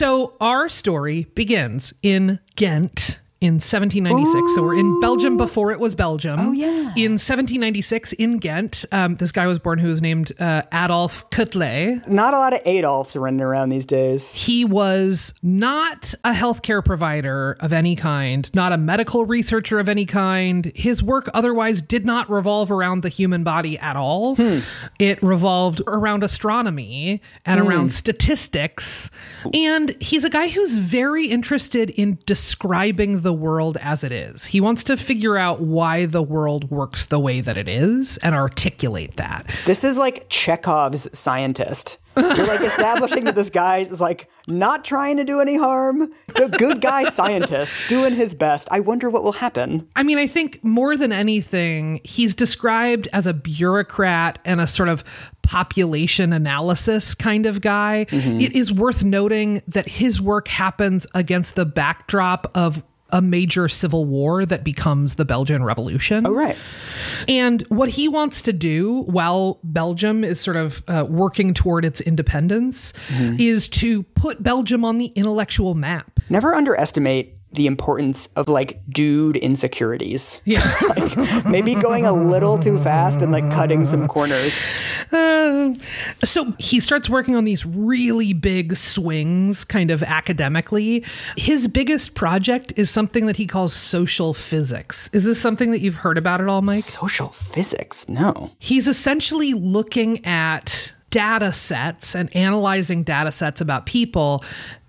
So our story begins in Ghent in 1796. So we're in Belgium before it was Belgium. Oh, yeah. In 1796 in Ghent, um, this guy was born who was named uh, Adolphe Quetelet. Not a lot of Adolfs running around these days. He was not a healthcare provider of any kind, not a medical researcher of any kind. His work otherwise did not revolve around the human body at all. It revolved around astronomy and around statistics. And he's a guy who's very interested in describing the world as it is. He wants to figure out why the world works the way that it is and articulate that. This is like Chekhov's scientist. You're like establishing that this guy is like not trying to do any harm. The good guy scientist doing his best. I wonder what will happen. I mean, I think more than anything, he's described as a bureaucrat and a sort of population analysis kind of guy. Mm-hmm. It is worth noting that his work happens against the backdrop of a major civil war that becomes the Belgian Revolution. Oh, right. And what he wants to do while Belgium is sort of uh, working toward its independence is to put Belgium on the intellectual map. Never underestimate the importance of like dude insecurities. Yeah. like maybe going a little too fast and like cutting some corners. Uh, so he starts working on these really big swings, kind of academically. His biggest project is something that he calls social physics. Is this something that you've heard about at all, Mike? Social physics. No. He's essentially looking at data sets and analyzing data sets about people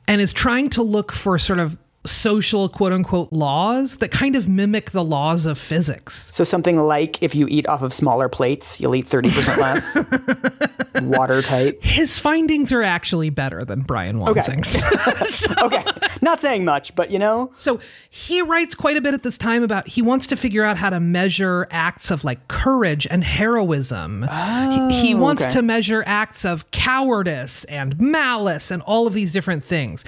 and is trying to look for sort of social quote unquote laws that kind of mimic the laws of physics. So something like if you eat off of smaller plates, you'll eat 30% less. Watertight. His findings are actually better than Brian Wansink's. Okay. Not saying much, but you know, So he writes quite a bit at this time about he wants to figure out how to measure acts of like courage and heroism. he, he oh, wants okay. to measure acts of cowardice and malice and all of these different things.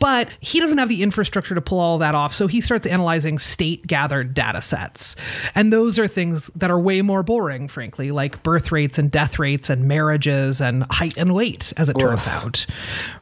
But he doesn't have the infrastructure to pull all that off. So he starts analyzing state gathered data sets. And those are things that are way more boring, frankly, like birth rates and death rates and marriages and height and weight, as it turns out.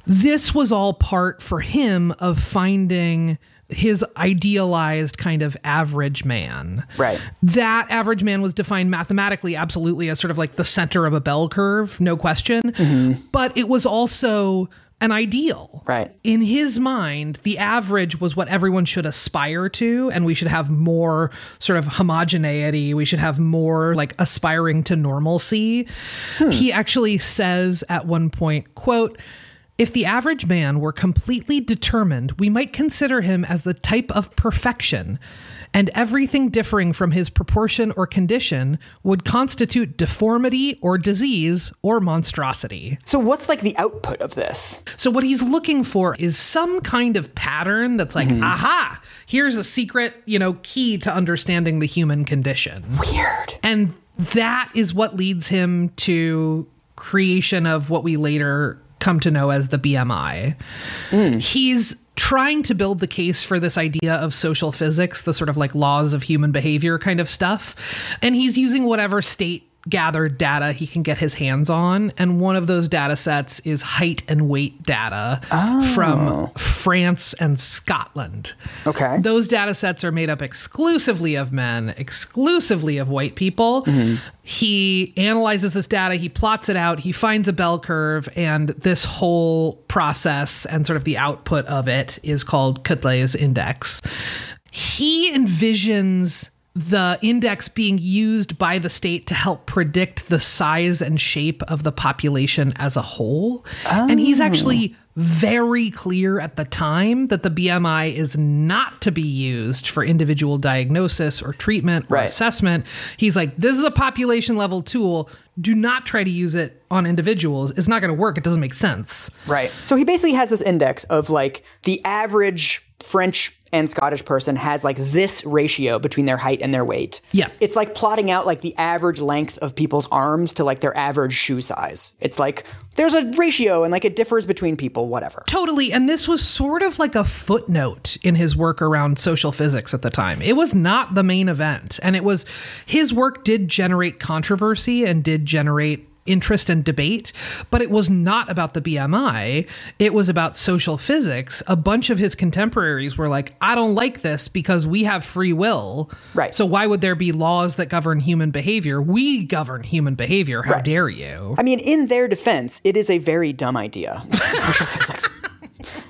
This was all part for him of finding his idealized kind of average man. Right. That average man was defined mathematically, absolutely, as sort of like the center of a bell curve, no question. Mm-hmm. But it was also an ideal. Right. In his mind, the average was what everyone should aspire to, and we should have more sort of homogeneity. We should have more like aspiring to normalcy. Hmm. He actually says at one point, quote, if the average man were completely determined, we might consider him as the type of perfection, and everything differing from his proportion or condition would constitute deformity or disease or monstrosity. so what's like the output of this? So what he's looking for is some kind of pattern that's like, mm-hmm. aha, here's a secret, you know, key to understanding the human condition. Weird. And that is what leads him to creation of what we later come to know as the BMI. Mm. He's trying to build the case for this idea of social physics, the sort of like laws of human behavior kind of stuff. And he's using whatever state gathered data he can get his hands on and one of those data sets is height and weight data from oh. France and Scotland. Okay. Those data sets are made up exclusively of men, exclusively of white people. Mm-hmm. He analyzes this data, he plots it out, he finds a bell curve, and this whole process and sort of the output of it is called Quetelet's index. He envisions the index being used by the state to help predict the size and shape of the population as a whole. And he's oh. actually very clear at the time that the BMI is not to be used for individual diagnosis or treatment or Right. assessment. He's like, this is a population level tool. Do not try to use it on individuals. It's not going to work. It doesn't make sense. Right. So he basically has this index of like the average French and Scottish person has like this ratio between their height and their weight. Yeah. It's like plotting out like the average length of people's arms to like their average shoe size. It's like there's a ratio and like it differs between people, whatever. Totally. And this was sort of like a footnote in his work around social physics at the time. It was not the main event. And it was his work did generate controversy and did generate interest and debate, but it was not about the BMI. It was about social physics. A bunch of his contemporaries were like, I don't like this because we have free will. Right. So why would there be laws that govern human behavior? We govern human behavior. How Right. dare you? I mean, in their defense, it is a very dumb idea. Social physics.